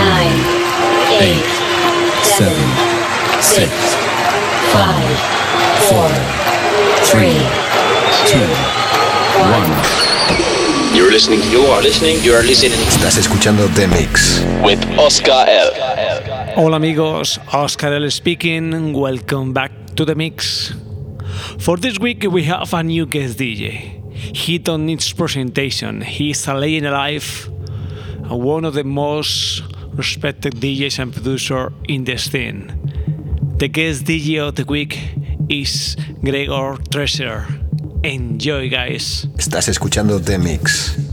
nine, eight, seven, six, five, four, three, two, one. You're listening, you are listening, you are listening Estás escuchando The Mix. with Oscar L. Hola amigos, Oscar L speaking. Welcome back to the mix. For this week, we have a new guest DJ. He don't need presentation. He's a legend alive, one of the most respected DJs and producer in the scene. The guest DJ of the week is Gregor Treasure. Enjoy, guys. Estás escuchando The Mix.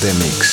The Mix.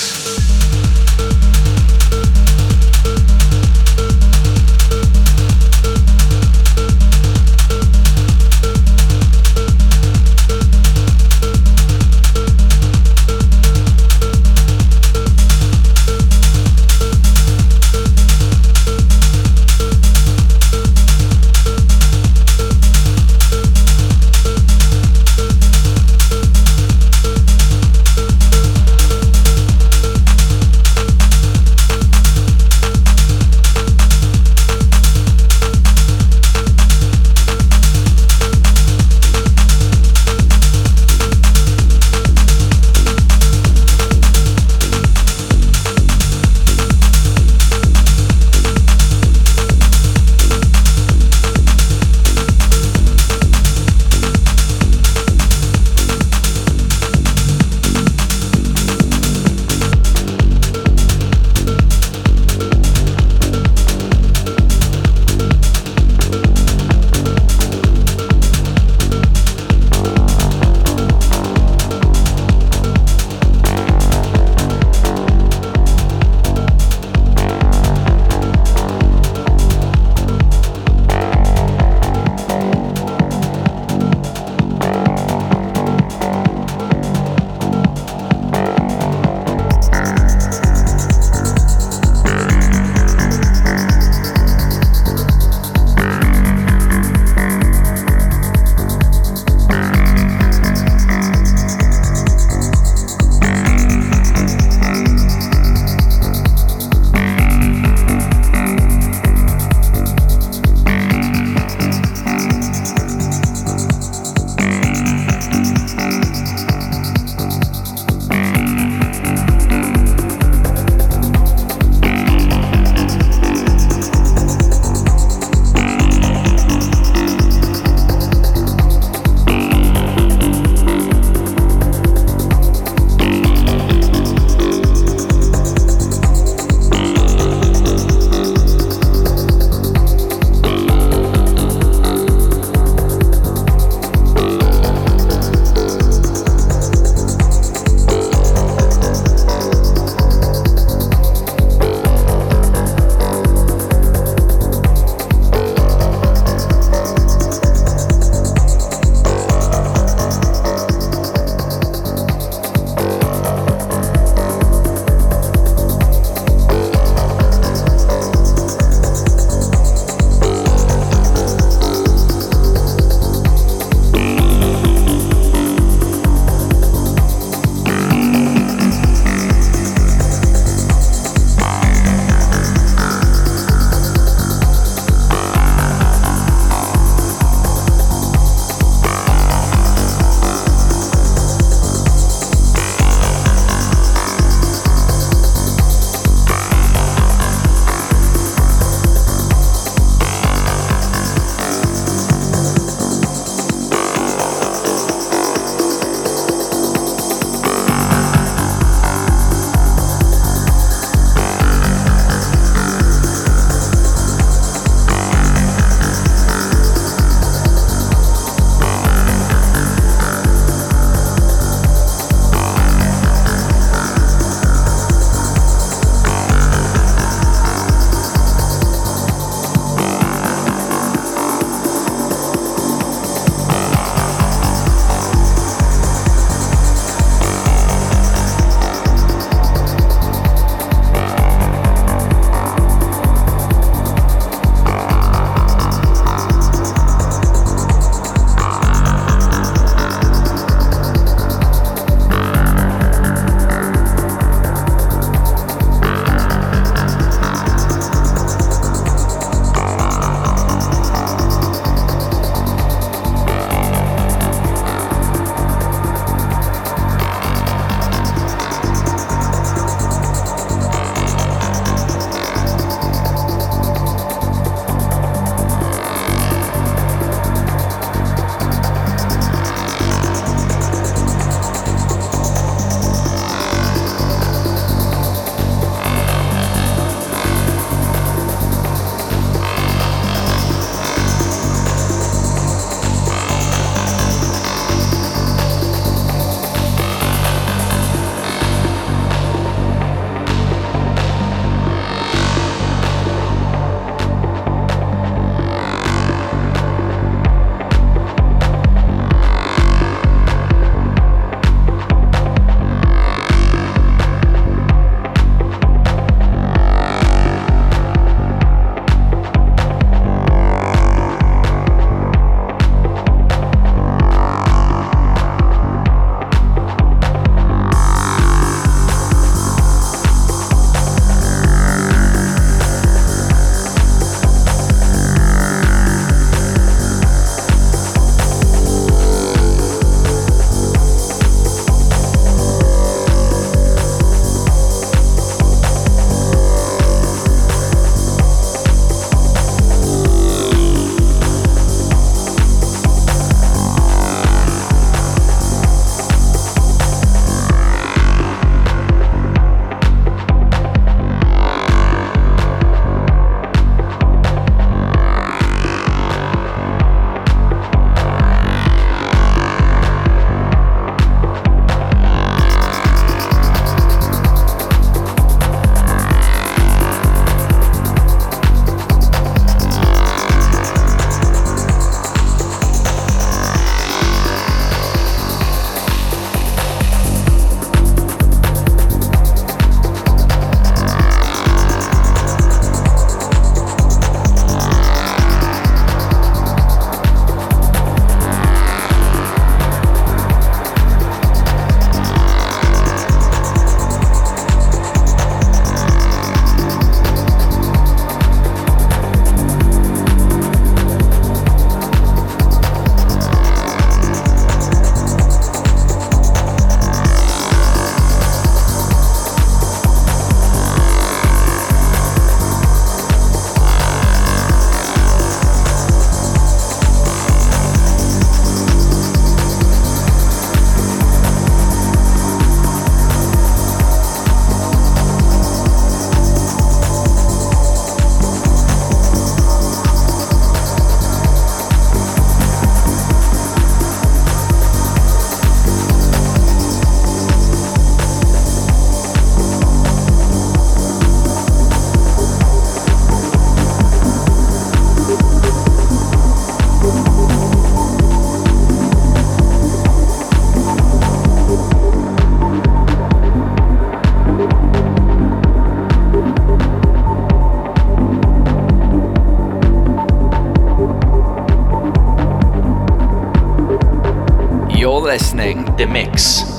The Mix.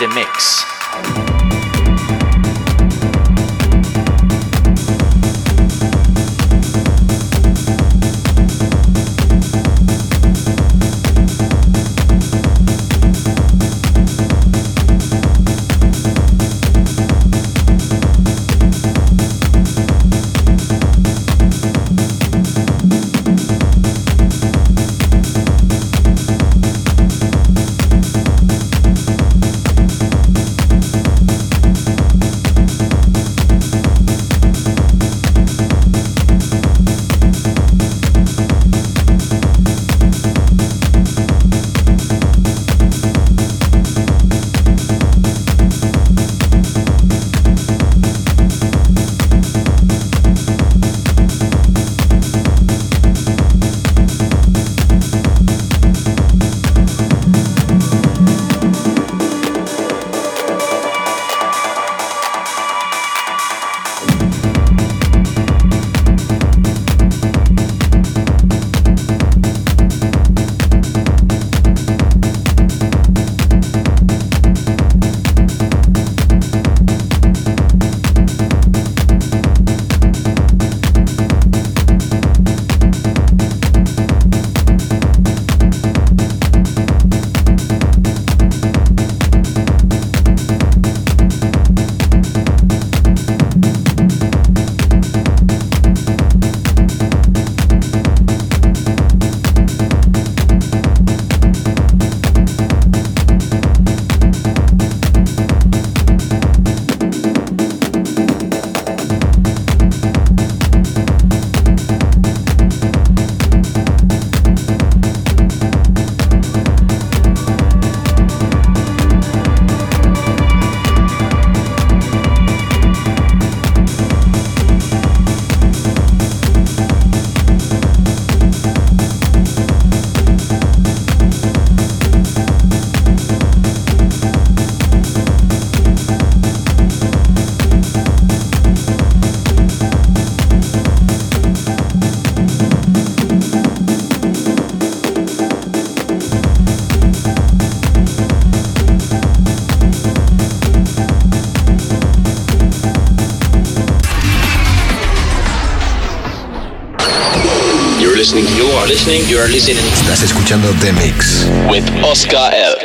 The Mix. Listening. You are listening. You are listening Estás escuchando The Mix. With Oscar L.